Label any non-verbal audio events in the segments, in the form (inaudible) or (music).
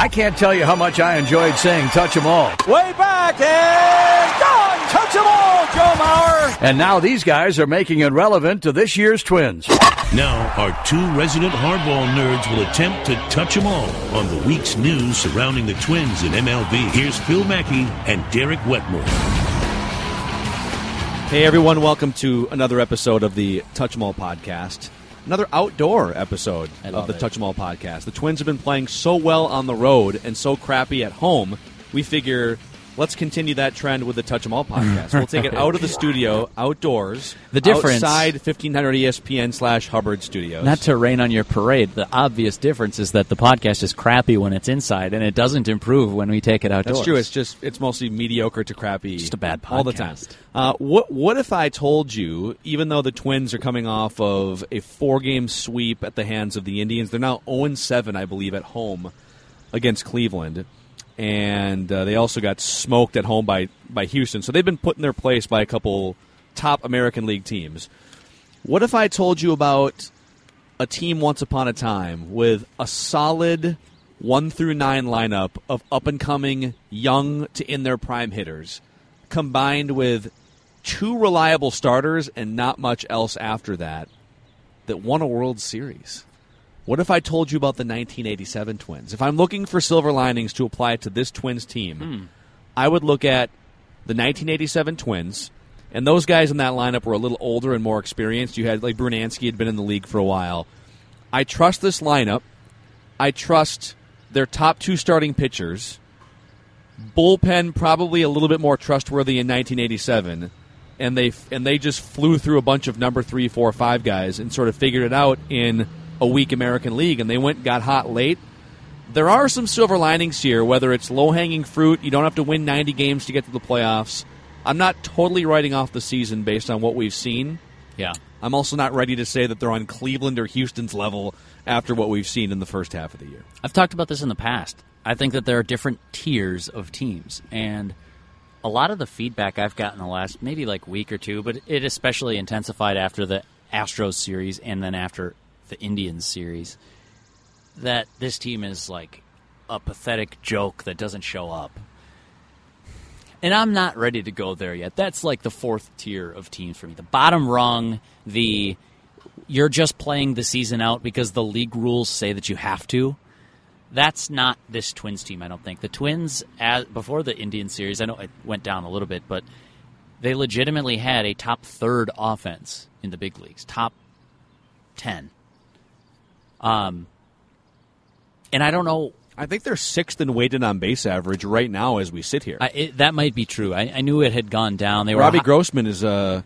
I can't tell you how much I enjoyed saying touch 'em all. Way back and gone. Touch 'em all, Joe Mauer. And now these guys are making it relevant to this year's Twins. Now, our two resident hardball nerds will attempt to touch 'em all on the week's news surrounding the Twins in MLB. Here's Phil Mackey and Derek Wetmore. Hey everyone, welcome to another episode of the Touch 'em All podcast. Another outdoor episode of the Touch 'em All podcast. The Twins have been playing so well on the road and so crappy at home. We figure let's continue that trend with the Touch 'em All podcast. we'll take it out of the studio, outdoors, (laughs) The difference- outside 1500 ESPN slash Hubbard Studios. Not to rain on your parade, the obvious difference is that the podcast is crappy when it's inside, and it doesn't improve when we take it outdoors. That's true. It's just it's mostly mediocre to crappy. Just a bad all the time. Uh, what what if I told you, even though the Twins are coming off of a four game sweep at the hands of the Indians, they're now zero seven, I believe, at home against Cleveland, and uh, they also got smoked at home by by Houston. So they've been put in their place by a couple top American League teams. What if I told you about a team once upon a time with a solid one through nine lineup of up and coming young to in their prime hitters, combined with two reliable starters and not much else after that, that won a World Series. What if I told you about the 1987 Twins? If I'm looking for silver linings to apply to this Twins team, hmm. I would look at the 1987 Twins, and those guys in that lineup were a little older and more experienced. You had like Brunansky had been in the league for a while. I trust this lineup. I trust their top two starting pitchers. Bullpen probably a little bit more trustworthy in 1987, and they and they just flew through a bunch of number three, four, five guys and sort of figured it out in a weak American League, and they went and got hot late. There are some silver linings here, whether it's low hanging fruit, you don't have to win 90 games to get to the playoffs. I'm not totally writing off the season based on what we've seen. Yeah. I'm also not ready to say that they're on Cleveland or Houston's level after what we've seen in the first half of the year. I've talked about this in the past. I think that there are different tiers of teams, and a lot of the feedback I've gotten the last maybe like week or two, but it especially intensified after the Astros series and then after the Indians series, that this team is like a pathetic joke that doesn't show up. And I'm not ready to go there yet. That's like the fourth tier of teams for me. The bottom rung, the you're just playing the season out because the league rules say that you have to that's not this Twins team. I don't think the Twins, as, before the Indian series, I know it went down a little bit, but they legitimately had a top third offense in the big leagues, top ten. Um, and I don't know. I think they're sixth in weighted on base average right now as we sit here. I, it, that might be true. I, I knew it had gone down. They were Robbie Grossman is uh,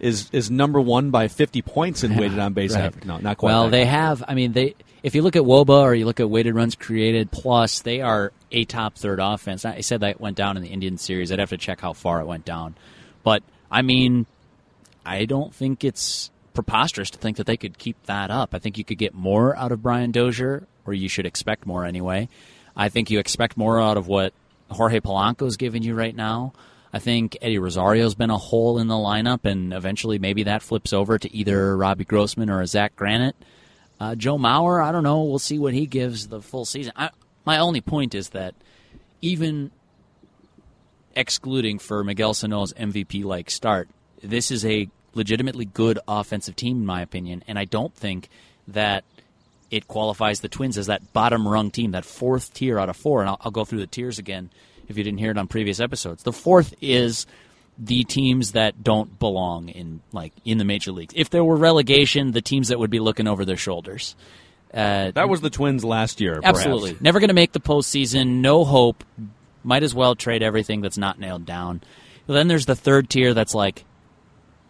is is number one by 50 points in (laughs) weighted on base Right. average. No, not quite. Well, they have. I mean, they. If you look at WOBA or you look at weighted runs created plus, they are a top third offense. I said that went down in the Indian series. I'd have to check how far it went down, but I mean, I don't think it's preposterous to think that they could keep that up. I think you could get more out of Brian Dozier, or you should expect more anyway. I think you expect more out of what Jorge Polanco's giving you right now. I think Eddie Rosario's been a hole in the lineup, and eventually maybe that flips over to either Robbie Grossman or Zach Granite. Uh, Joe Mauer, I don't know. We'll see what he gives the full season. I, my only point is that even excluding for Miguel Sano's MVP like start, this is a legitimately good offensive team, in my opinion, and I don't think that it qualifies the Twins as that bottom rung team, that fourth tier out of four. And I'll, I'll go through the tiers again if you didn't hear it on previous episodes. The fourth is the teams that don't belong in like in the major leagues. If there were relegation, the teams that would be looking over their shoulders. Uh, that was the Twins last year. perhaps. Absolutely. Never going to make the postseason. No hope. Might as well trade everything that's not nailed down. Then there's the third tier that's like,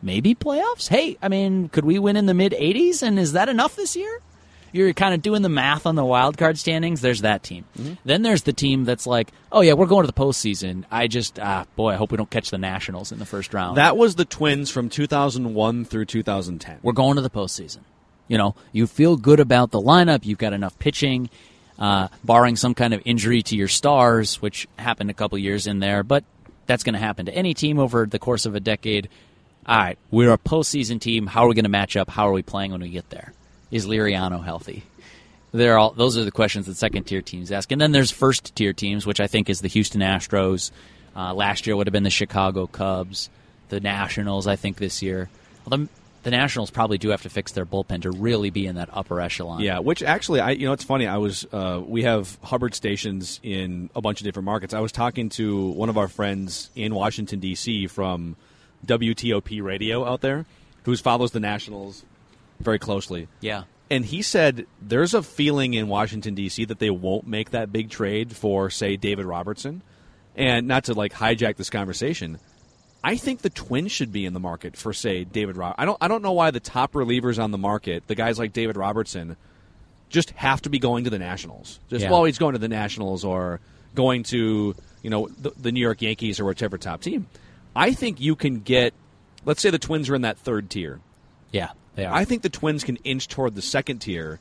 maybe playoffs? Hey, I mean, could we win in the mid 80s? And is that enough this year? You're kind of doing the math on the wild card standings. There's that team. Then there's the team that's like, oh, yeah, we're going to the postseason. I just, ah, boy, I hope we don't catch the Nationals in the first round. That was the Twins from 2001 through 2010. we're going to the postseason. You know, you feel good about the lineup. You've got enough pitching, uh, barring some kind of injury to your stars, which happened a couple years in there. But that's going to happen to any team over the course of a decade. All right, we're a postseason team. How are we going to match up? How are we playing when we get there? Is Liriano healthy? They're all those are the questions that second tier teams ask, and then there's first tier teams, which I think is the Houston Astros. Uh, last year would have been the Chicago Cubs, the Nationals. I think this year, the Nationals probably do have to fix their bullpen to really be in that upper echelon. Yeah, which actually, I you know, it's funny. I was uh, we have Hubbard stations in a bunch of different markets. I was talking to one of our friends in Washington D.C. from WTOP Radio out there, who follows the Nationals very closely. yeah. And he said there's a feeling in Washington D.C. that they won't make that big trade for, say, David Robertson. And not to like hijack this conversation, I think the Twins should be in the market for, say, David. Rob- I don't. I don't know why the top relievers on the market, the guys like David Robertson, just have to be going to the Nationals. Just Yeah. well, he's going to the Nationals or going to you know the, the New York Yankees or whichever top team. I think you can get. Let's say the Twins are in that third tier. Yeah, they are. I think the Twins can inch toward the second tier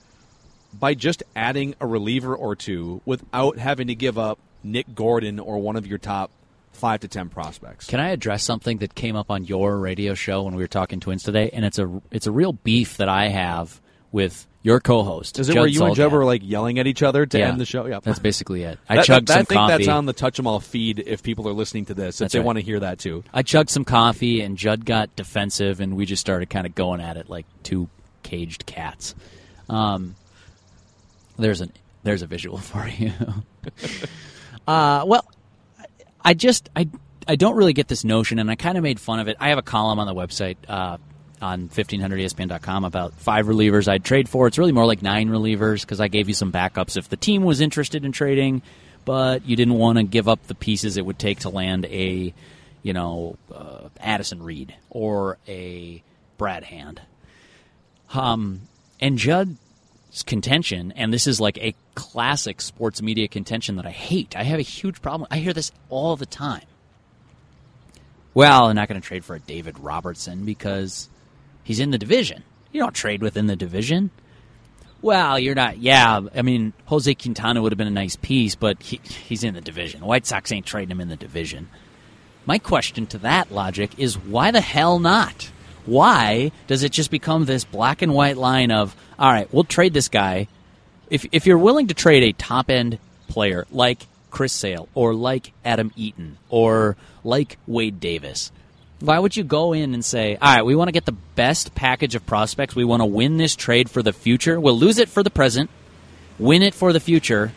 by just adding a reliever or two without having to give up Nick Gordon or one of your top five to ten prospects. Can I address something that came up on your radio show when we were talking Twins today? And it's a it's a real beef that I have with your co-host. Is it Judd where you and Jeb were like yelling at each other to Yeah. end the show? Yeah, That's basically it. I That- chugged that- some I think coffee. that's on the Touch 'Em All feed if people are listening to this. If That's they right. want to hear that too. I chugged some coffee, and Judd got defensive, and we just started kind of going at it like two caged cats. Um, there's an there's a visual (laughs) for you. (laughs) uh, well, I just I I don't really get this notion, and I kind of made fun of it. I have a column on the website uh, on 1500ESPN.com about five relievers I'd trade for. It's really more like nine relievers because I gave you some backups if the team was interested in trading, but you didn't want to give up the pieces it would take to land a, you know, uh, Addison Reed or a Brad Hand. Um, and Judd's contention, and this is like a classic sports media contention that I hate. I have a huge problem. I hear this all the time. Well, they're not going to trade for a David Robertson because he's in the division. You don't trade within the division. Well, you're not. Yeah, I mean, Jose Quintana would have been a nice piece, but he, he's in the division. White Sox ain't trading him in the division. My question to that logic is why the hell not? Why does it just become this black and white line of, all right, we'll trade this guy. If, if you're willing to trade a top end player like Chris Sale or like Adam Eaton or like Wade Davis, why would you go in and say, all right, we want to get the best package of prospects. We want to win this trade for the future. We'll lose it for the present, win it for the future.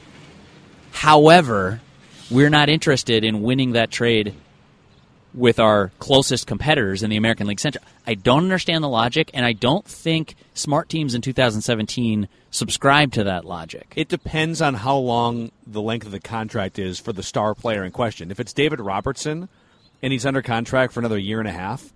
However, we're not interested in winning that trade with our closest competitors in the American League Central. I don't understand the logic, and I don't think smart teams in 2017 subscribe to that logic. It depends on how long the length of the contract is for the star player in question. If it's David Robertson and he's under contract for another year and a half,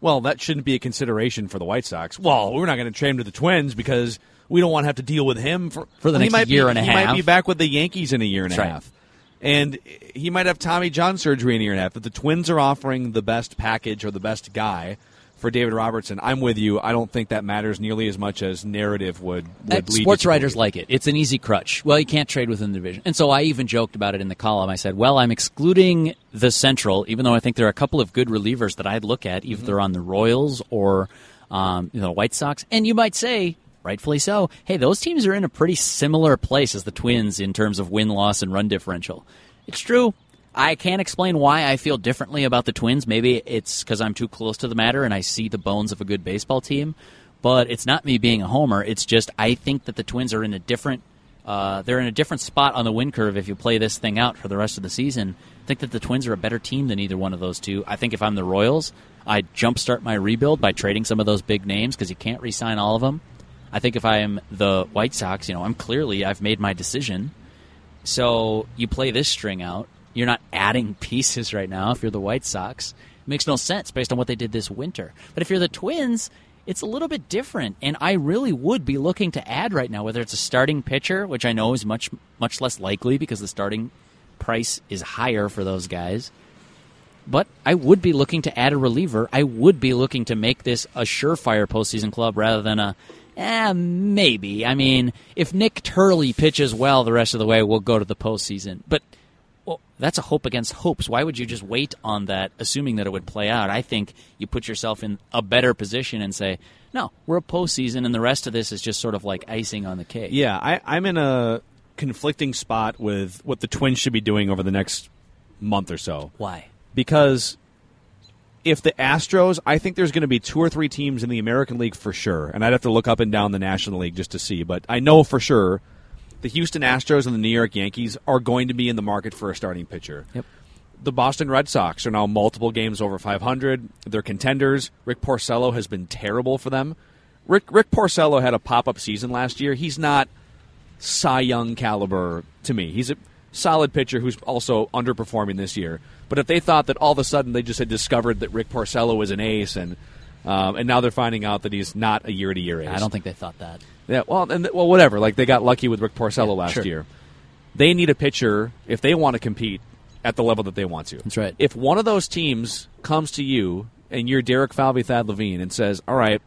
well, that shouldn't be a consideration for the White Sox. Well, we're not going to trade him to the Twins because we don't want to have to deal with him for, For the next year be, and a half. he might be back with the Yankees in a year and a That's right. half. And he might have Tommy John surgery in a year and a half. If the Twins are offering the best package or the best guy for David Robertson, I'm with you. I don't think that matters nearly as much as narrative would, would lead sports writers believe. like it. It's an easy crutch. Well, you can't trade within the division. And so I even joked about it in the column. I said, well, I'm excluding the Central, even though I think there are a couple of good relievers that I'd look at, Mm-hmm. if they're on the Royals or um, you know, White Sox. And you might say, rightfully so, hey, those teams are in a pretty similar place as the Twins in terms of win loss and run differential. It's true. I can't explain why I feel differently about the Twins. Maybe it's because I'm too close to the matter and I see the bones of a good baseball team. But it's not me being a homer. It's just I think that the Twins are in a different. Uh, they're in a different spot on the win curve if you play this thing out for the rest of the season. I think that the Twins are a better team than either one of those two. I think if I'm the Royals, I'd jumpstart my rebuild by trading some of those big names because you can't re-sign all of them. I think if I am the White Sox, you know, I'm clearly I've made my decision. So you play this string out. You're not adding pieces right now. If you're the White Sox, it makes no sense based on what they did this winter. But if you're the Twins, it's a little bit different. And I really would be looking to add right now, whether it's a starting pitcher, which I know is much much less likely because the starting price is higher for those guys. But I would be looking to add a reliever. I would be looking to make this a surefire postseason club rather than a, eh, maybe. I mean, if Nik Turley pitches well the rest of the way, we'll go to the postseason. But that's a hope against hopes. Why would you just wait on that, assuming that it would play out? I think you put yourself in a better position and say, no, we're a postseason, and the rest of this is just sort of like icing on the cake. Yeah, I, I'm in a conflicting spot with what the Twins should be doing over the next month or so. Why? Because if the Astros, I think there's going to be two or three teams in the American League for sure, and I'd have to look up and down the National League just to see, but I know for sure the Houston Astros and the New York Yankees are going to be in the market for a starting pitcher. Yep. The Boston Red Sox are now multiple games over 500. They're contenders. Rick Porcello has been terrible for them. Rick Rick Porcello had a pop up season last year. He's not Cy Young caliber to me. He's a solid pitcher who's also underperforming this year. But if they thought that all of a sudden they just had discovered that Rick Porcello was an ace and um, and now they're finding out that he's not a year to year ace. I don't think they thought that. Yeah, well, and well, whatever. Like they got lucky with Rick Porcello Yeah, last sure. year. They need a pitcher if they want to compete at the level that they want to. That's right. If one of those teams comes to you and you're Derek Falvey, Thad Levine, and says, "All right,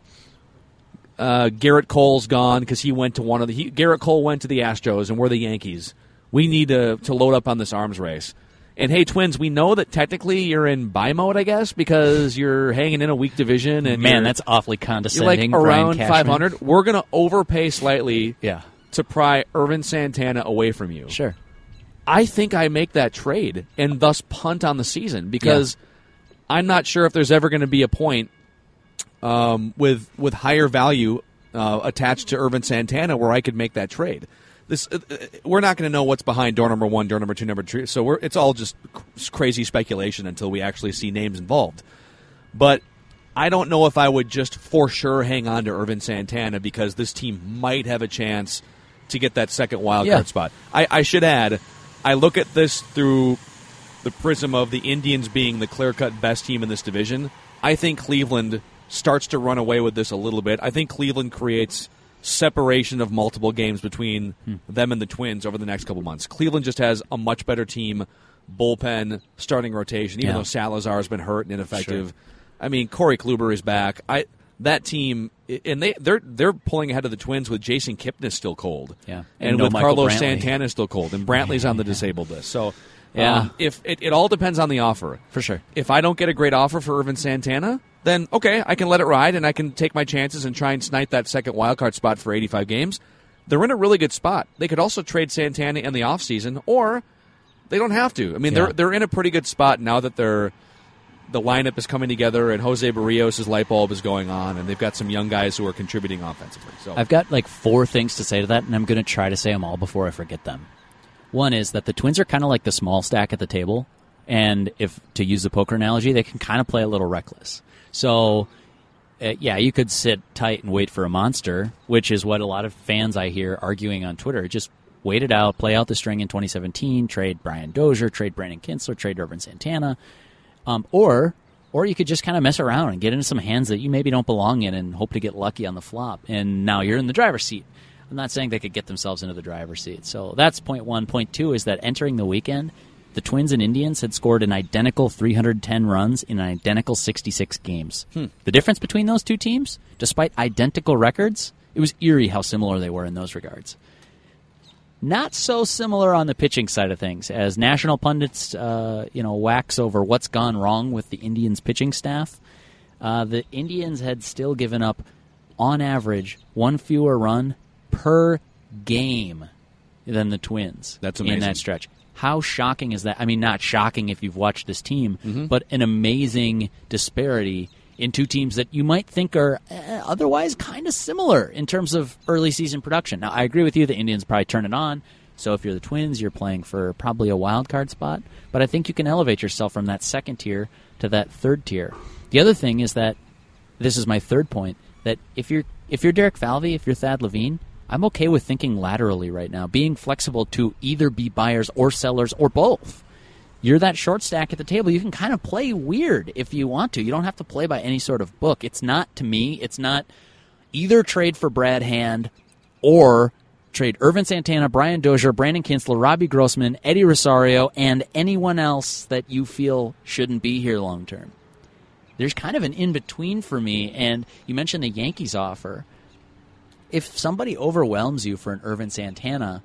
uh, Gerrit Cole's gone because he went to one of the he, Garrett Cole went to the Astros and we're the Yankees. We need to to load up on this arms race." And hey, Twins, we know that technically you're in buy mode, I guess, because you're hanging in a weak division and Man, that's awfully you're condescending. like around Cashman. 500. We're going to overpay slightly Yeah, to pry Ervin Santana away from you. sure. I think I make that trade and thus punt on the season because I'm not sure if there's ever going to be a point um, with with higher value uh, attached to Ervin Santana where I could make that trade. This uh, uh, we're not going to know what's behind door number one, door number two, number three. So we're, it's all just crazy speculation until we actually see names involved. But I don't know if I would just for sure hang on to Ervin Santana because this team might have a chance to get that second wild card Yeah. spot. I, I should add, I look at this through the prism of the Indians being the clear cut best team in this division. I think Cleveland starts to run away with this a little bit. I think Cleveland creates separation of multiple games between them and the Twins over the next couple months. Cleveland just has a much better team, bullpen, starting rotation, even Yeah. though Salazar's been hurt and ineffective. I mean, Corey Kluber is back. I that team and they they're they're pulling ahead of the Twins with Jason Kipnis still cold. Yeah. And, And no with Michael Carlos Brantley. Santana still cold and Brantley's on the disabled list. So Yeah. um, if it, it all depends on the offer. For sure. If I don't get a great offer for Ervin Santana, then okay, I can let it ride and I can take my chances and try and snipe that second wild card spot for 85 games. They're in a really good spot. They could also trade Santana in the offseason or they don't have to. I mean, Yeah. they're they're in a pretty good spot now that they're the lineup is coming together and Jose Berrios' light bulb is going on and they've got some young guys who are contributing offensively. So I've got like four things to say to that, and I'm going to try to say them all before I forget them. One is that the Twins are kind of like the small stack at the table, and if to use the poker analogy, they can kind of play a little reckless. So, uh, yeah, you could sit tight and wait for a monster, which is what a lot of fans I hear arguing on Twitter. Just wait it out, play out the string in 2017, trade Brian Dozier, trade Brandon Kintzler, trade Ervin Santana, um, or or you could just kind of mess around and get into some hands that you maybe don't belong in and hope to get lucky on the flop. And now you're in the driver's seat. I'm not saying they could get themselves into the driver's seat. So that's point one. Point two is that entering the weekend, the Twins and Indians had scored an identical 310 runs in an identical 66 games. The difference between those two teams, despite identical records, it was eerie how similar they were in those regards. Not so similar on the pitching side of things, as national pundits, uh, you know, wax over what's gone wrong with the Indians' pitching staff. Uh, the Indians had still given up, on average, one fewer run per game than the Twins. That's in amazing. that stretch. How shocking is that? I mean, not shocking if you've watched this team, Mm-hmm. but an amazing disparity in two teams that you might think are eh, otherwise kind of similar in terms of early season production. Now, I agree with you. The Indians probably turn it on. So if you're the Twins, you're playing for probably a wild card spot. But I think you can elevate yourself from that second tier to that third tier. The other thing is that this is my third point that if you're if you're Derek Falvey, if you're Thad Levine, I'm okay with thinking laterally right now, being flexible to either be buyers or sellers or both. You're that short stack at the table. You can kind of play weird if you want to. You don't have to play by any sort of book. It's not to me. It's not either trade for Brad Hand or trade Ervin Santana, Brian Dozier, Brandon Kintzler, Robbie Grossman, Eddie Rosario, and anyone else that you feel shouldn't be here long term there's kind of an in between for me. And you mentioned the Yankees offer. If somebody overwhelms you for an Ervin Santana,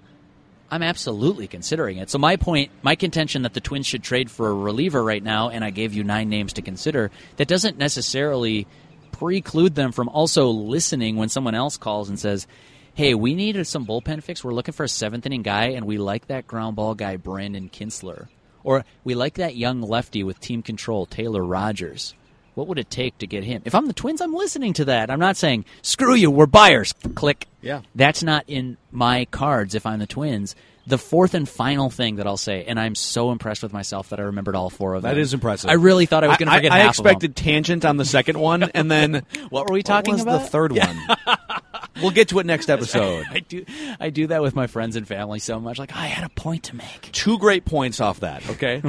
I'm absolutely considering it. So my point, my contention that the Twins should trade for a reliever right now, and I gave you nine names to consider, that doesn't necessarily preclude them from also listening when someone else calls and says, "Hey, we needed some bullpen fix. We're looking for a seventh inning guy, and we like that ground ball guy, Brandon Kintzler, or we like that young lefty with team control, Taylor Rogers." What would it take to get him? If I'm the Twins, I'm listening to that. I'm not saying, screw you, we're buyers. Click. Yeah. That's not in my cards if I'm the Twins. The fourth and final thing that I'll say, and I'm so impressed with myself that I remembered all four of them. That is impressive. I really thought I was going to forget I, half expected tangent on the second one, (laughs) and then What were we talking what was about? the third one? we'll get to it next (laughs) episode. I (laughs) do, I do that with my friends and family so much. Like, I had a point to make. Two great points off that. Okay.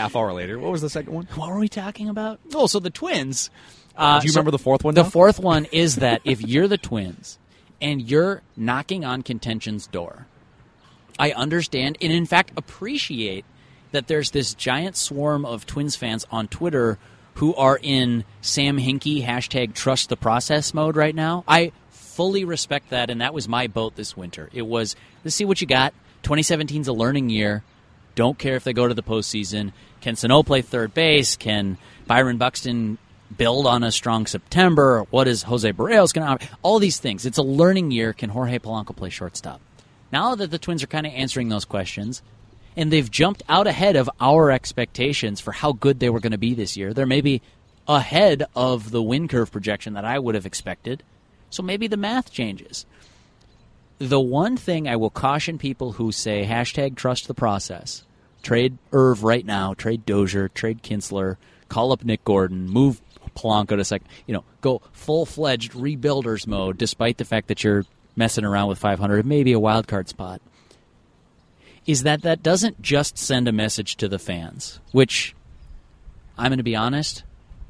Half hour later, what was the second one? What were we talking about? Oh, so the Twins. Uh, Do you so remember the fourth one? The now? fourth one is that if you're the Twins and you're knocking on contention's door, I understand and in fact appreciate that there's this giant swarm of Twins fans on Twitter who are in Sam Hinkie hashtag trust the process mode right now. I fully respect that, and that was my boat this winter. It was let's see what you got. 2017's a learning year. Don't care if they go to the postseason. Can Sano play third base? Can Byron Buxton build on a strong September? What is Jose Berrios going to? All these things. It's a learning year. Can Jorge Polanco play shortstop? Now that the Twins are kind of answering those questions, and they've jumped out ahead of our expectations for how good they were going to be this year, they're maybe ahead of the win curve projection that I would have expected. So maybe the math changes. The one thing I will caution people who say hashtag trust the process, trade Irv right now, trade Dozier, trade Kintzler, call up Nick Gordon, move Polanco to second, you know, go full fledged rebuilders mode, despite the fact that you're messing around with 500, maybe a wild card spot. Is that that doesn't just send a message to the fans, which I'm going to be honest,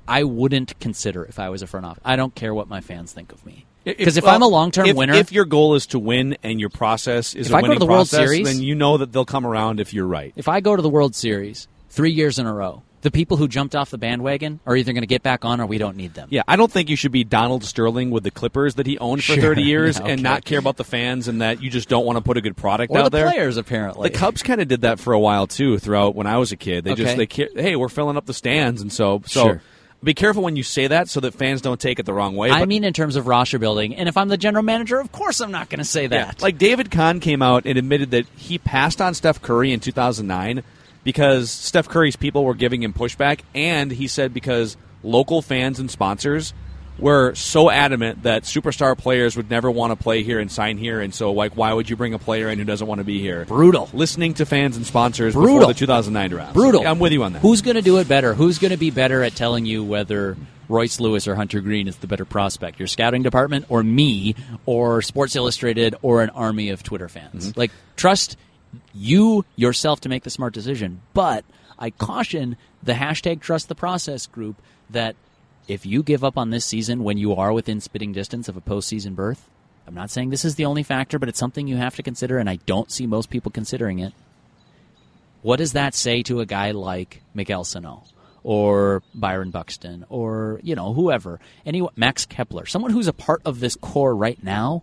I wouldn't consider if I was a front office. I don't care what my fans think of me. Because if, well, I'm a long term winner, if your goal is to win and your process is If a I go to winning the World Series- then you know that they'll come around if you're right. if I go to the World Series three years in a row, the people who jumped off the bandwagon are either going to get back on or we don't need them. Yeah, I don't think you should be Donald Sterling with the Clippers that he owned for Sure. (laughs) 30 years Yeah, and not care about the fans and that you just don't want to put a good product Or out the there. players, apparently. The Cubs kind of did that for a while too. Throughout when I was a kid, they Okay. just they hey, we're filling up the stands, and so so Sure. Be careful when you say that so that fans don't take it the wrong way. I mean, in terms of roster building, and if I'm the general manager, of course I'm not going to say Yeah. that. Like David Kahn came out and admitted that he passed on Steph Curry in 2009 because Steph Curry's people were giving him pushback, and he said because local fans and sponsors were so adamant that superstar players would never want to play here and sign here, and so like why would you bring a player in who doesn't want to be here? Brutal. Listening to fans and sponsors Brutal. before the 2009 draft. Brutal. I'm with you on that. Who's going to do it better? Who's going to be better at telling you whether Royce Lewis or Hunter Greene is the better prospect? Your scouting department, or me, or Sports Illustrated, or an army of Twitter fans? Mm-hmm. Like, trust you yourself to make the smart decision. But I caution the hashtag trust the process group that if you give up on this season when you are within spitting distance of a postseason berth, I'm not saying this is the only factor, but it's something you have to consider, and I don't see most people considering it. What does that say to a guy like Miguel Sano or Byron Buxton or you know whoever, any Max Kepler, someone who's a part of this core right now,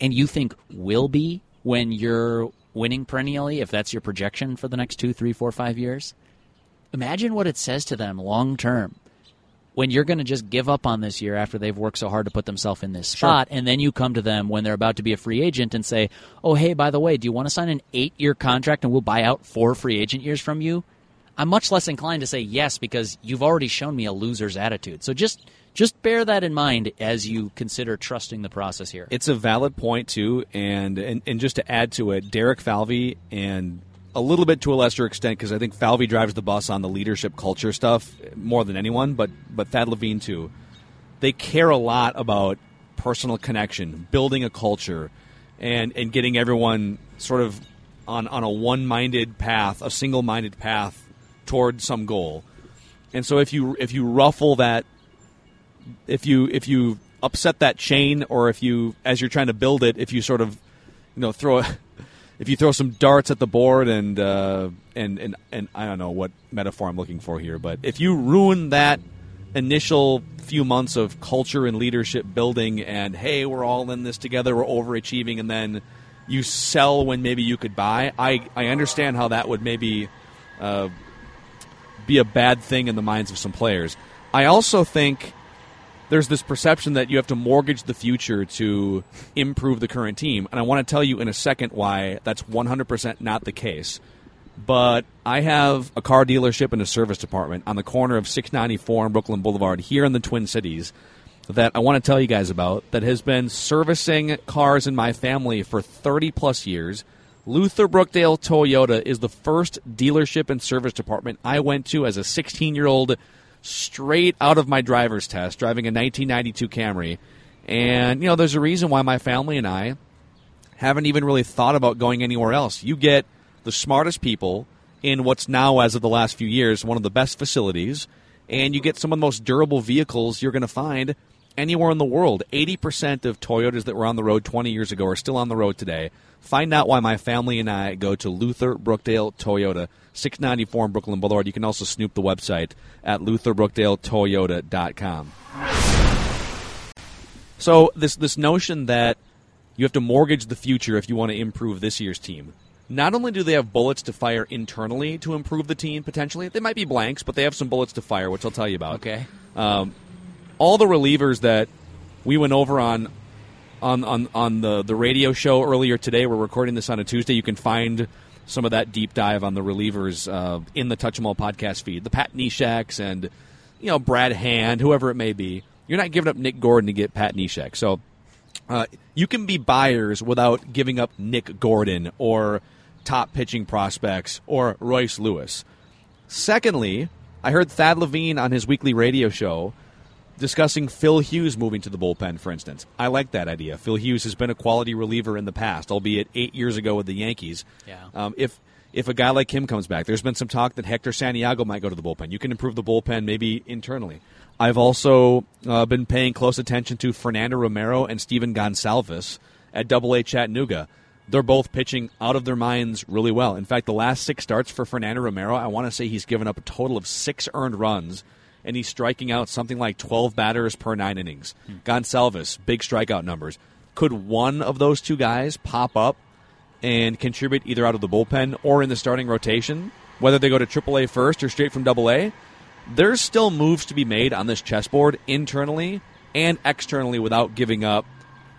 and you think will be when you're winning perennially, if that's your projection for the next two, three, four, five years? Imagine what it says to them long term when you're going to just give up on this year after they've worked so hard to put themselves in this spot, and then you come to them when they're about to be a free agent and say, "Oh, hey, by the way, do you want to sign an eight-year contract and we'll buy out four free agent years from you?" I'm much less inclined to say yes because you've already shown me a loser's attitude. So just just bear that in mind as you consider trusting the process here. It's a valid point too, and and, and just to add to it, Derek Falvey and a little bit to a lesser extent because I think Falvey drives the bus on the leadership culture stuff more than anyone, but but Thad Levine too. They care a lot about personal connection, building a culture, and and getting everyone sort of on on a one minded path, a single minded path toward some goal. And so if you if you ruffle that if you if you upset that chain or if you as you're trying to build it if you sort of you know throw a, if you throw some darts at the board and uh, and and and I don't know what metaphor I'm looking for here but if you ruin that initial few months of culture and leadership building and hey we're all in this together we're overachieving and then you sell when maybe you could buy. I I understand how that would maybe uh, be a bad thing in the minds of some players. I also think there's this perception that you have to mortgage the future to improve the current team, and I want to tell you in a second why that's 100% not the case. But I have a car dealership and a service department on the corner of 694 and Brooklyn Boulevard here in the Twin Cities that I want to tell you guys about that has been servicing cars in my family for 30 plus years. Luther Brookdale Toyota is the first dealership and service department I went to as a 16 year old straight out of my driver's test, driving a 1992 Camry. And, you know, there's a reason why my family and I haven't even really thought about going anywhere else. You get the smartest people in what's now, as of the last few years, one of the best facilities, and you get some of the most durable vehicles you're going to find anywhere in the world. 80% of Toyotas that were on the road 20 years ago are still on the road today. Find out why my family and I go to Luther Brookdale Toyota, 694 in Brooklyn Boulevard. You can also snoop the website at lutherbrookdaletoyota.com. So this this notion that you have to mortgage the future if you want to improve this year's team. Not only do they have bullets to fire internally to improve the team potentially, they might be blanks, but they have some bullets to fire, which I'll tell you about. Okay. Um, all the relievers that we went over on on on, on the, the radio show earlier today. We're recording this on a Tuesday. You can find some of that deep dive on the relievers uh, in the Touch 'Em All podcast feed. The Pat Nesheks and you know Brad Hand, whoever it may be. You're not giving up Nick Gordon to get Pat Neshek. So uh, you can be buyers without giving up Nick Gordon or top pitching prospects or Royce Lewis. Secondly, I heard Thad Levine on his weekly radio show discussing Phil Hughes moving to the bullpen, for instance. I like that idea. Phil Hughes has been a quality reliever in the past, albeit eight years ago with the Yankees. Yeah. Um, if if a guy like him comes back, there's been some talk that Hector Santiago might go to the bullpen. You can improve the bullpen maybe internally. I've also uh, been paying close attention to Fernando Romero and Stephen Gonsalves at Double A Chattanooga. They're both pitching out of their minds really well. In fact, the last six starts for Fernando Romero, I want to say he's given up a total of six earned runs and he's striking out something like 12 batters per nine innings. Hmm. Gonsalves, big strikeout numbers. Could one of those two guys pop up and contribute either out of the bullpen or in the starting rotation, whether they go to AAA first or straight from AA? There's still moves to be made on this chessboard internally and externally without giving up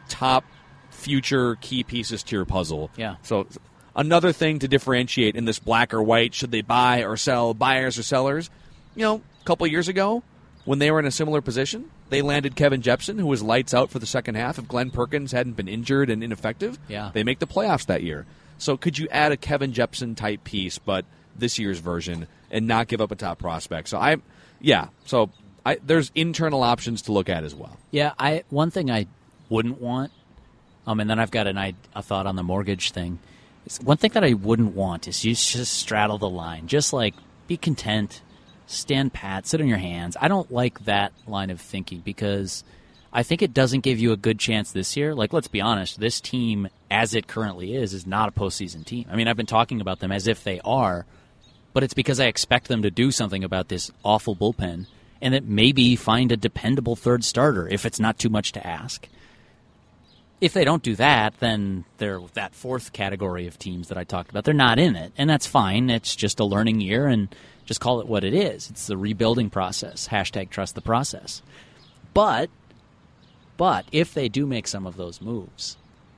top future key pieces to your puzzle. Yeah. So another thing to differentiate in this black or white, should they buy or sell, buyers or sellers? You know, a couple years ago, when they were in a similar position, they landed Kevin Jepsen, who was lights out for the second half. If Glenn Perkins hadn't been injured and ineffective, yeah. they make the playoffs that year. So could you add a Kevin Jepsen type piece, but this year's version, and not give up a top prospect? So I, yeah. So I, there's internal options to look at as well. Yeah, I one thing I wouldn't want, um, and then I've got an I, a thought on the mortgage thing. One thing that I wouldn't want is you just straddle the line, just like be content stand pat, sit on your hands. I don't like that line of thinking because I think it doesn't give you a good chance this year. Like, let's be honest, this team, as it currently is, is not a postseason team. I mean, I've been talking about them as if they are, but it's because I expect them to do something about this awful bullpen and that maybe find a dependable third starter if it's not too much to ask. If they don't do that, then they're that fourth category of teams that I talked about. They're not in it, and that's fine. It's just a learning year, and just call it what it is. It's the rebuilding process. Hashtag trust the process. But, but if they do make some of those moves,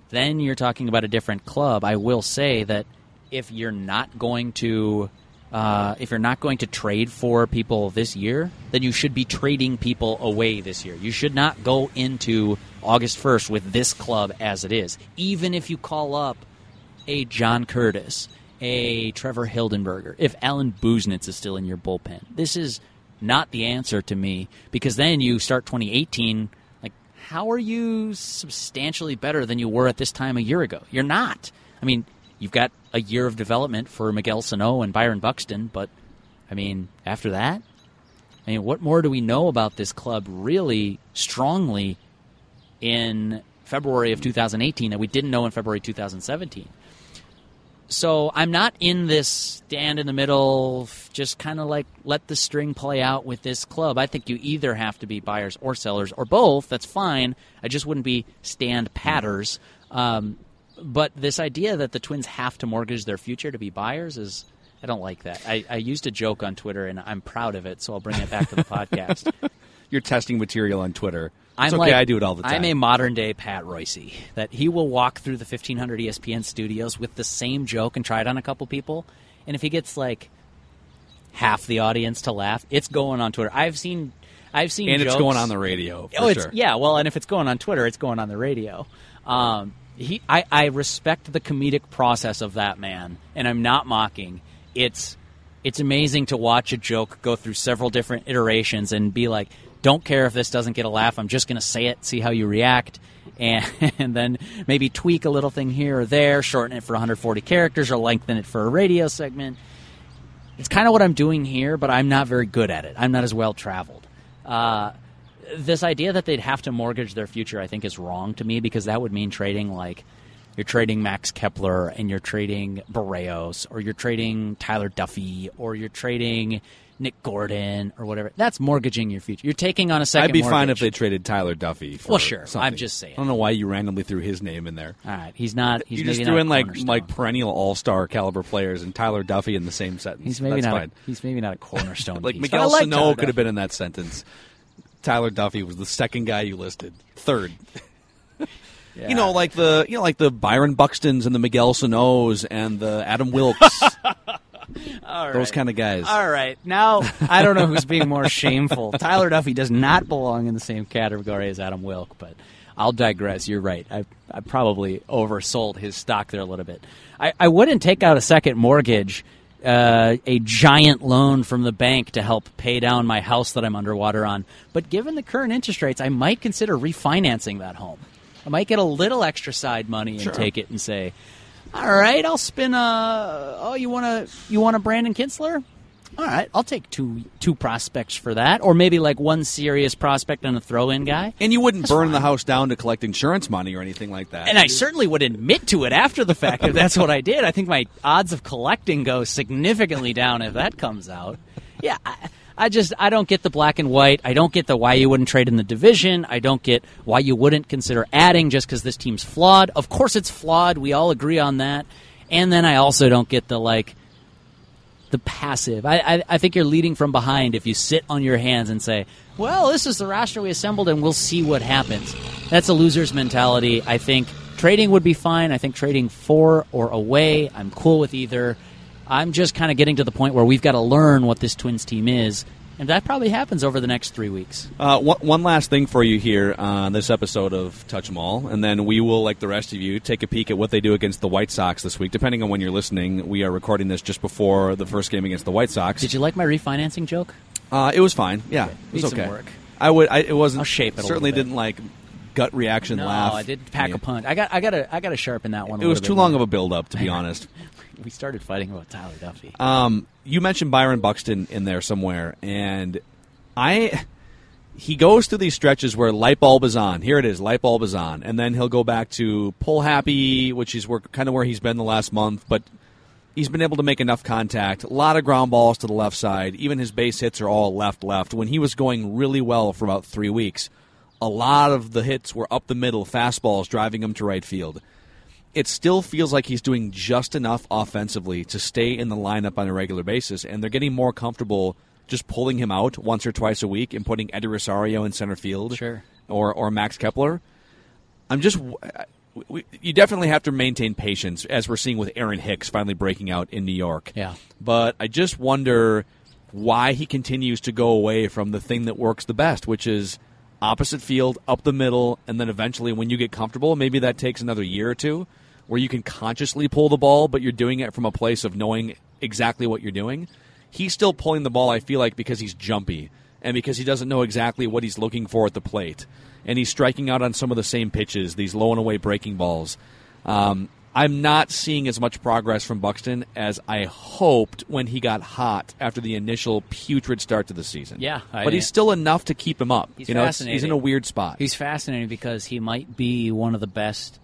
then you're talking about a different club. I will say that if you're not going to, uh, if you're not going to trade for people this year, then you should be trading people away this year. You should not go into August 1st with this club as it is. Even if you call up a John Curtis, a Trevor Hildenberger, if Alan Busenitz is still in your bullpen. This is not the answer to me because then you start 2018 like how are you substantially better than you were at this time a year ago? You're not. I mean, you've got a year of development for Miguel Sano and Byron Buxton, but I mean, after that, I mean, what more do we know about this club really strongly in February of 2018 that we didn't know in February 2017? So I'm not in this stand in the middle, just kind of like let the string play out with this club. I think you either have to be buyers or sellers or both. That's fine. I just wouldn't be stand patters. Um, but this idea that the Twins have to mortgage their future to be buyers is. I don't like that. I, I used a joke on Twitter, and I'm proud of it, so I'll bring it back to the (laughs) podcast. You're testing material on Twitter. I'm okay. like, I do it all the time. I'm a modern day Pat Royce. That he will walk through the 1500 ESPN studios with the same joke and try it on a couple people, and if he gets like half the audience to laugh, it's going on Twitter. I've seen, I've seen, and it's going on the radio. Oh, it's sure. yeah. Well, and if it's going on Twitter, it's going on the radio. Um, he, I, I respect the comedic process of that man, and I'm not mocking. It's, it's amazing to watch a joke go through several different iterations and be like, don't care if this doesn't get a laugh. I'm just going to say it, see how you react, and, (laughs) and then maybe tweak a little thing here or there, shorten it for 140 characters, or lengthen it for a radio segment it's kind of what I'm doing here, but I'm not very good at it. I'm not as well traveled. Uh, this idea that they'd have to mortgage their future, I think, is wrong to me because that would mean trading like you're trading Max Kepler and you're trading Berrios or you're trading Tyler Duffey or you're trading Nick Gordon or whatever. That's mortgaging your future. You're taking on a 2nd I'd be fine if they traded Tyler Duffey. For Well, sure. I'm just saying. I don't know why you randomly threw his name in there. All right, he's not. He's you maybe just not threw in like like perennial all star caliber players and Tyler Duffey in the same sentence. He's maybe That's not. fine. A, he's maybe not a cornerstone. (laughs) like piece, Miguel like Sano could have been in that sentence. Tyler Duffey was the second guy you listed. Third. (laughs) Yeah. You know, like the you know, like the Byron Buxtons and the Miguel Sanos and the Adam Wilks. (laughs) (laughs) All those kind of guys. All right. Now, I don't know who's being more shameful. (laughs) Tyler Duffey does not belong in the same category as Adam Wilk, but I'll digress. You're right. I, I probably oversold his stock there a little bit. I, I wouldn't take out a second mortgage, uh, a giant loan from the bank to help pay down my house that I'm underwater on. But given the current interest rates, I might consider refinancing that home. I might get a little extra side money and take it and say, all right, I'll spin a. Oh, you want to you want a Brandon Kintzler? All right, I'll take two two prospects for that, or maybe like one serious prospect and a throw-in guy. And you wouldn't That's burn the house down to collect insurance money or anything like that. And I certainly would admit to it after the fact if that's what I did. I think my odds of collecting go significantly down if that comes out. Yeah, I, I just I don't get the black and white. I don't get the why you wouldn't trade in the division. I don't get why you wouldn't consider adding just because this team's flawed. Of course, it's flawed. We all agree on that. And then I also don't get the like the passive. I, I, I think you're leading from behind if you sit on your hands and say, well, this is the roster we assembled and we'll see what happens. That's a loser's mentality. I think trading would be fine. I think trading for or away, I'm cool with either. I'm just kind of getting to the point where we've got to learn what this Twins team is. And that probably happens over the next three weeks. Uh, one, one last thing for you here on this episode of Touch 'Em All, and then we will, like the rest of you, take a peek at what they do against the White Sox this week. Depending on when you're listening, we are recording this just before the first game against the White Sox. Did you like my refinancing joke? Uh, it was fine. Yeah, it was some okay. work. I would. I, it wasn't. I'll shape it Certainly didn't like gut reaction last. No, laugh. I did pack Yeah. a punch. I got, I got to, I got to sharpen that one. a It was too long more. of a build up, to be (laughs) honest. We started fighting about Tyler Duffey. Um, you mentioned Byron Buxton in there somewhere, and I he goes through these stretches where light bulb is on. Here it is, light bulb is on, and then he'll go back to pull happy, which is where, kind of where he's been the last month, but. He's been able to make enough contact. A lot of ground balls to the left side. Even his base hits are all left left. When he was going really well for about three weeks, a lot of the hits were up the middle, fastballs driving him to right field it still feels like he's doing just enough offensively to stay in the lineup on a regular basis, and they're getting more comfortable just pulling him out once or twice a week and putting Eddie Rosario in center field, Sure. or or Max Kepler. I'm just. We, you definitely have to maintain patience, as we're seeing with Aaron Hicks finally breaking out in New York. Yeah. But I just wonder why he continues to go away from the thing that works the best, which is opposite field, up the middle, and then eventually when you get comfortable, maybe that takes another year or two, where you can consciously pull the ball, but you're doing it from a place of knowing exactly what you're doing. He's still pulling the ball, I feel like, because he's jumpy and because he doesn't know exactly what he's looking for at the plate. And he's striking out on some of the same pitches, these low and away breaking balls. Um, I'm not seeing as much progress from Buxton as I hoped when he got hot after the initial putrid start to the season. Yeah, I- but he's still enough to keep him up. He's you know, it's- he's in a weird spot. He's fascinating because he might be one of the best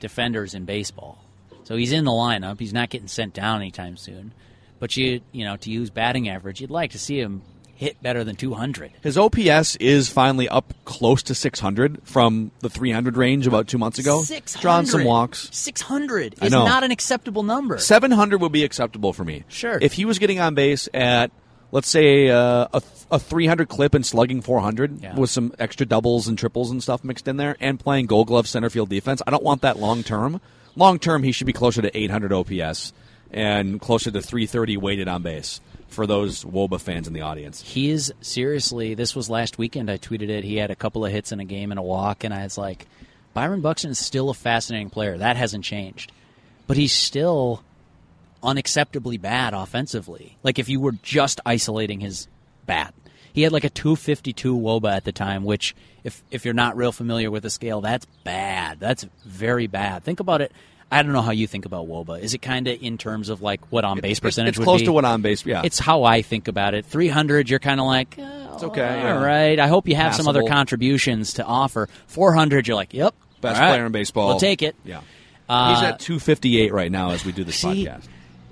defenders in baseball. So he's in the lineup. He's not getting sent down anytime soon. But you, you know, to use batting average, you'd like to see him hit better than 200. His OPS is finally up close to 600 from the 300 range about two months ago. 600. Drawn some walks. 600 is not an acceptable number. 700 would be acceptable for me. Sure. If he was getting on base at, let's say, uh, a, a 300 clip and slugging 400 Yeah. with some extra doubles and triples and stuff mixed in there and playing gold glove center field defense, I don't want that long term. Long term, he should be closer to 800 OPS and closer to 330 weighted on base for those Woba fans in the audience. He is seriously. This was last weekend. I tweeted it. He had a couple of hits in a game and a walk, and I was like, Byron Buxton is still a fascinating player. That hasn't changed, but he's still unacceptably bad offensively. Like if you were just isolating his bat, he had like a 252 woba at the time, which if if you're not real familiar with the scale, that's bad. That's very bad. Think about it. I don't know how you think about woba. Is it kind of in terms of like what on base percentage It's would close be? to what on base, yeah. It's how I think about it. 300, you're kind of like, oh, it's okay. All right. I hope you have some other contributions to offer. 400, you're like, yep. Best right, player in baseball. We'll take it. Yeah. Uh, He's at 258 right now as we do this see, podcast.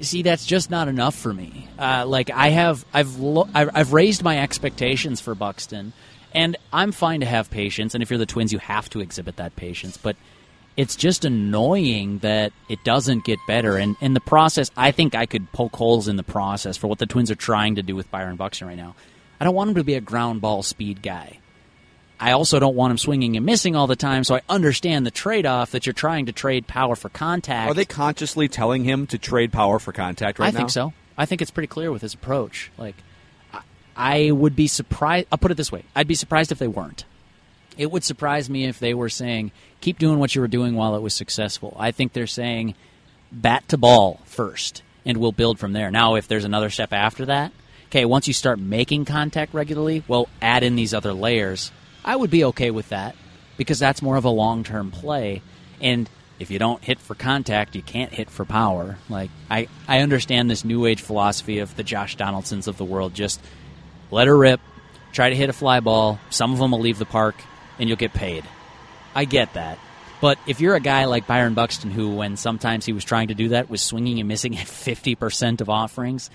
See, that's just not enough for me. Uh, like I have, I've, lo- I've, I've raised my expectations for Buxton, and I'm fine to have patience. And if you're the Twins, you have to exhibit that patience. But it's just annoying that it doesn't get better. And in the process, I think I could poke holes in the process for what the Twins are trying to do with Byron Buxton right now. I don't want him to be a ground ball speed guy. I also don't want him swinging and missing all the time, so I understand the trade off that you're trying to trade power for contact. Are they consciously telling him to trade power for contact right I now? I think so. I think it's pretty clear with his approach. Like, I, I would be surprised. I'll put it this way: I'd be surprised if they weren't. It would surprise me if they were saying, "Keep doing what you were doing while it was successful." I think they're saying, "Bat to ball first, and we'll build from there." Now, if there's another step after that, okay, once you start making contact regularly, well, add in these other layers. I would be okay with that because that's more of a long-term play, and if you don't hit for contact, you can't hit for power. Like I, I understand this new age philosophy of the Josh Donaldsons of the world. Just let her rip, try to hit a fly ball. Some of them will leave the park, and you'll get paid. I get that. But if you're a guy like Byron Buxton, who, when sometimes he was trying to do that, was swinging and missing at 50% of offerings,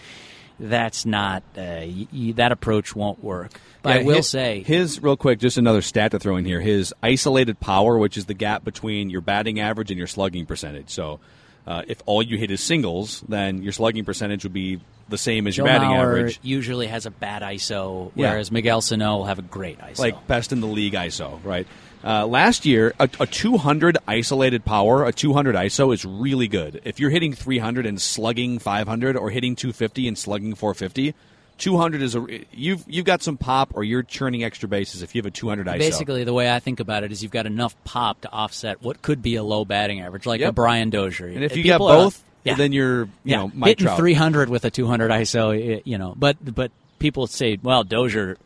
that's not, uh, y- that approach won't work. But I will his, say, his real quick, just another stat to throw in here. His isolated power, which is the gap between your batting average and your slugging percentage. So, uh, if all you hit is singles, then your slugging percentage would be the same as Joe your batting Mauer average. usually has a bad ISO, Yeah. whereas Miguel Sano will have a great ISO. like best in the league ISO, right? Uh, last year, a, a 200 isolated power, a 200 ISO is really good. If you're hitting 300 and slugging 500, or hitting 250 and slugging 450, 200 is a you've you've got some pop, or you're churning extra bases if you have a 200 ISO. Basically, the way I think about it is you've got enough pop to offset what could be a low batting average, like Yep. a Brian Dozier. and if you got are- both, yeah. then you're you yeah. know Mike hitting Trout. 300 with a 200 ISO, you know. But but people say, well, Dozier,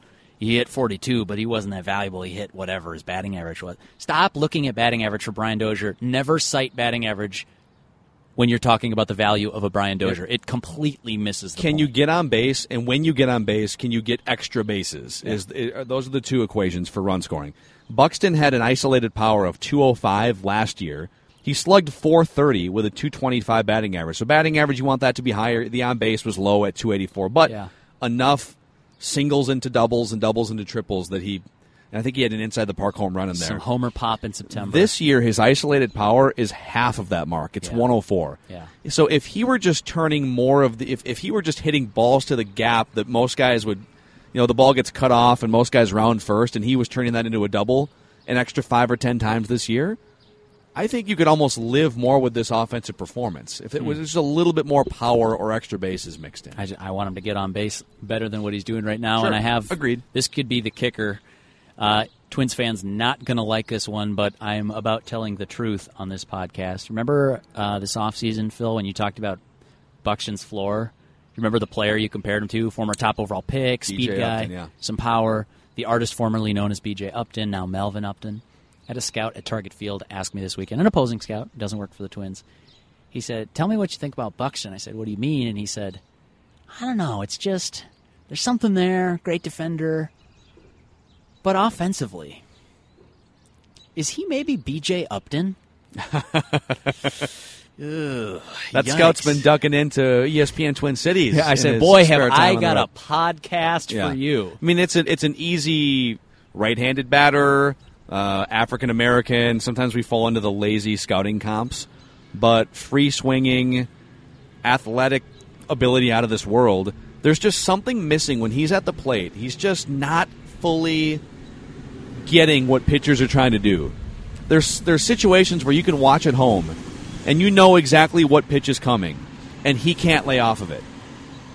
he hit 42, but he wasn't that valuable. He hit whatever his batting average was. Stop looking at batting average for Brian Dozier. Never cite batting average when you're talking about the value of a Brian Dozier. It completely misses the Can point. you get on base, and when you get on base, can you get extra bases? Is are- those are the two equations for run scoring. Buxton had an isolated power of 205 last year. He slugged 430 with a 225 batting average. So batting average, you want that to be higher. The on base was low at 284, but Yeah. enough singles into doubles and doubles into triples that he. And I think he had an inside the park home run in there. Some homer pop in September. This year, his isolated power is half of that mark. It's Yeah. 104. Yeah. So if he were just turning more of the, if, if he were just hitting balls to the gap that most guys would, you know, the ball gets cut off and most guys round first, and he was turning that into a double an extra five or ten times this year, I think you could almost live more with this offensive performance if it was just a little bit more power or extra bases mixed in. I, ju- I want him to get on base better than what he's doing right now, Sure. and I have Agreed. This could be the kicker. Uh, Twins fans not going to like this one, but I'm about telling the truth on this podcast. Remember uh, this offseason, Phil, when you talked about Buxton's floor? You remember the player you compared him to, former top overall pick, speed guy, Upton, yeah. some power. The artist formerly known as B.J. Upton, now Melvin Upton. Had a scout at Target Field ask me this weekend, an opposing scout, doesn't work for the Twins. He said, "Tell me what you think about Buxton." I said, "What do you mean?" And he said, "I don't know. It's just there's something there. Great defender, but offensively, is he maybe B.J. Upton?" (laughs) That Yikes. scout's been ducking into ESPN Twin Cities. I said, "Boy, have I got a podcast Yeah. for you." I mean, it's a, it's an easy right-handed batter, uh, African American. Sometimes we fall into the lazy scouting comps, but free swinging, athletic ability out of this world. There's just something missing when he's at the plate. He's just not fully getting what pitchers are trying to do. There's there's situations where you can watch at home, and you know exactly what pitch is coming, and he can't lay off of it.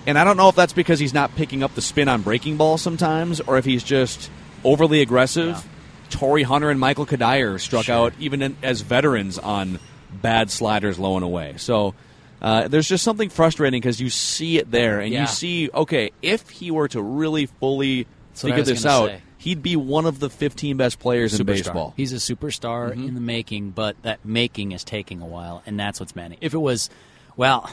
And I don't know if that's because he's not picking up the spin on breaking ball sometimes, or if he's just overly aggressive. Torii Hunter and Michael Cuddyer struck out even in, as veterans on bad sliders low and away. So uh, there's just something frustrating because you see it there, and Yeah. you see, okay, if he were to really fully That's figure this out, say. he'd be one of the 15 best players in baseball. He's a superstar in the making, but that making is taking a while, and that's what's manning. If it was, well,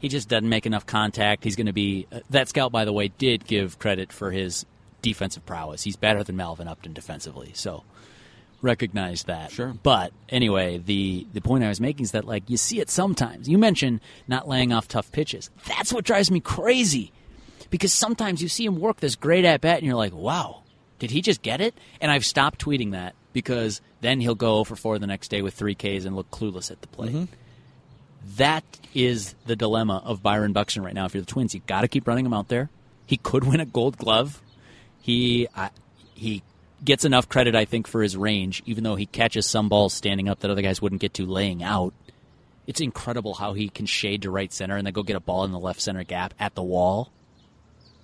he just doesn't make enough contact. He's going to be. Uh, that scout, by the way, did give credit for his defensive prowess. He's better than Melvin Upton defensively, so recognize that. Sure. But anyway, the the point I was making is that like you see it sometimes. You mentioned not laying off tough pitches. That's what drives me crazy. Because sometimes you see him work this great at bat and you're like, "Wow, did he just get it?" And I've stopped tweeting that because then he'll go for 4 the next day with 3 Ks and look clueless at the plate. Mm-hmm. That is the dilemma of Byron Buxton right now. If you're the Twins, you got to keep running him out there. He could win a Gold Glove. He I, he gets enough credit, I think, for his range, even though he catches some balls standing up that other guys wouldn't get to laying out. It's incredible how he can shade to right center and then go get a ball in the left center gap at the wall.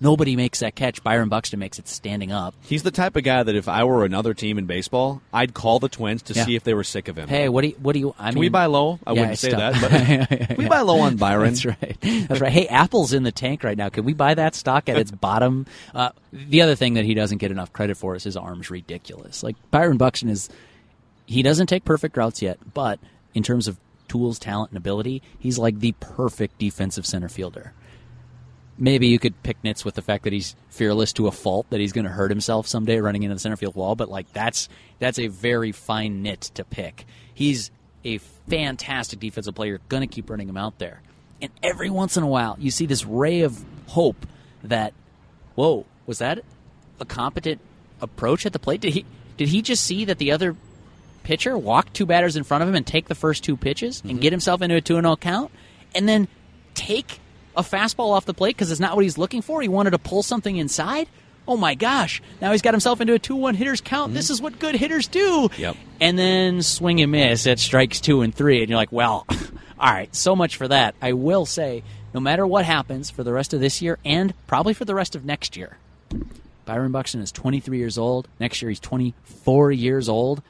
Nobody makes that catch. Byron Buxton makes it standing up. He's the type of guy that if I were another team in baseball, I'd call the Twins to Yeah. see if they were sick of him. Hey, what do you? What do you? I Can mean, we buy low? I Yeah, wouldn't say tough. that, (laughs) but can we buy low on Byron? That's right. That's right. Hey, Apple's in the tank right now. Can we buy that stock at its (laughs) bottom? Uh, the other thing that he doesn't get enough credit for is his arm's ridiculous. Like Byron Buxton is, he doesn't take perfect routes yet, but in terms of tools, talent, and ability, he's like the perfect defensive center fielder. Maybe you could pick nits with the fact that he's fearless to a fault, that he's going to hurt himself someday running into the center field wall. But like that's that's a very fine nit to pick. He's a fantastic defensive player. Going to keep running him out there, and every once in a while you see this ray of hope that, whoa, was that a competent approach at the plate? Did he did he just see that the other pitcher walk two batters in front of him and take the first two pitches and mm-hmm. get himself into a 2 0 count and then take a fastball off the plate because it's not what he's looking for. He wanted to pull something inside. Oh my gosh. Now he's got himself into a 2 1 hitters count. This is what good hitters do. Yep. And then swing and miss at strikes two and three. And you're like, well, (laughs) all right, so much for that. I will say, no matter what happens for the rest of this year and probably for the rest of next year, Byron Buxton is 23 years old. Next year, he's 24 years old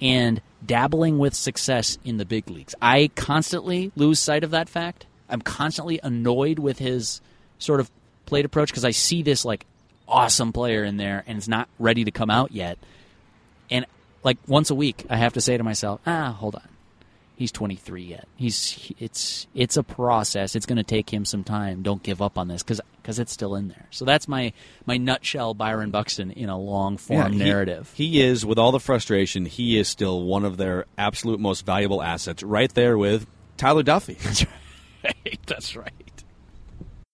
and dabbling with success in the big leagues. I constantly lose sight of that fact. I'm constantly annoyed with his sort of plate approach because I see this like awesome player in there and it's not ready to come out yet. And like once a week, I have to say to myself, ah, hold on. He's 23 yet. He's it's it's a process. It's going to take him some time. Don't give up on this because it's still in there. So that's my my nutshell Byron Buxton in a long form he- narrative. He, is, with all the frustration, he is still one of their absolute most valuable assets, right there with Tyler Duffey. (laughs) That's right.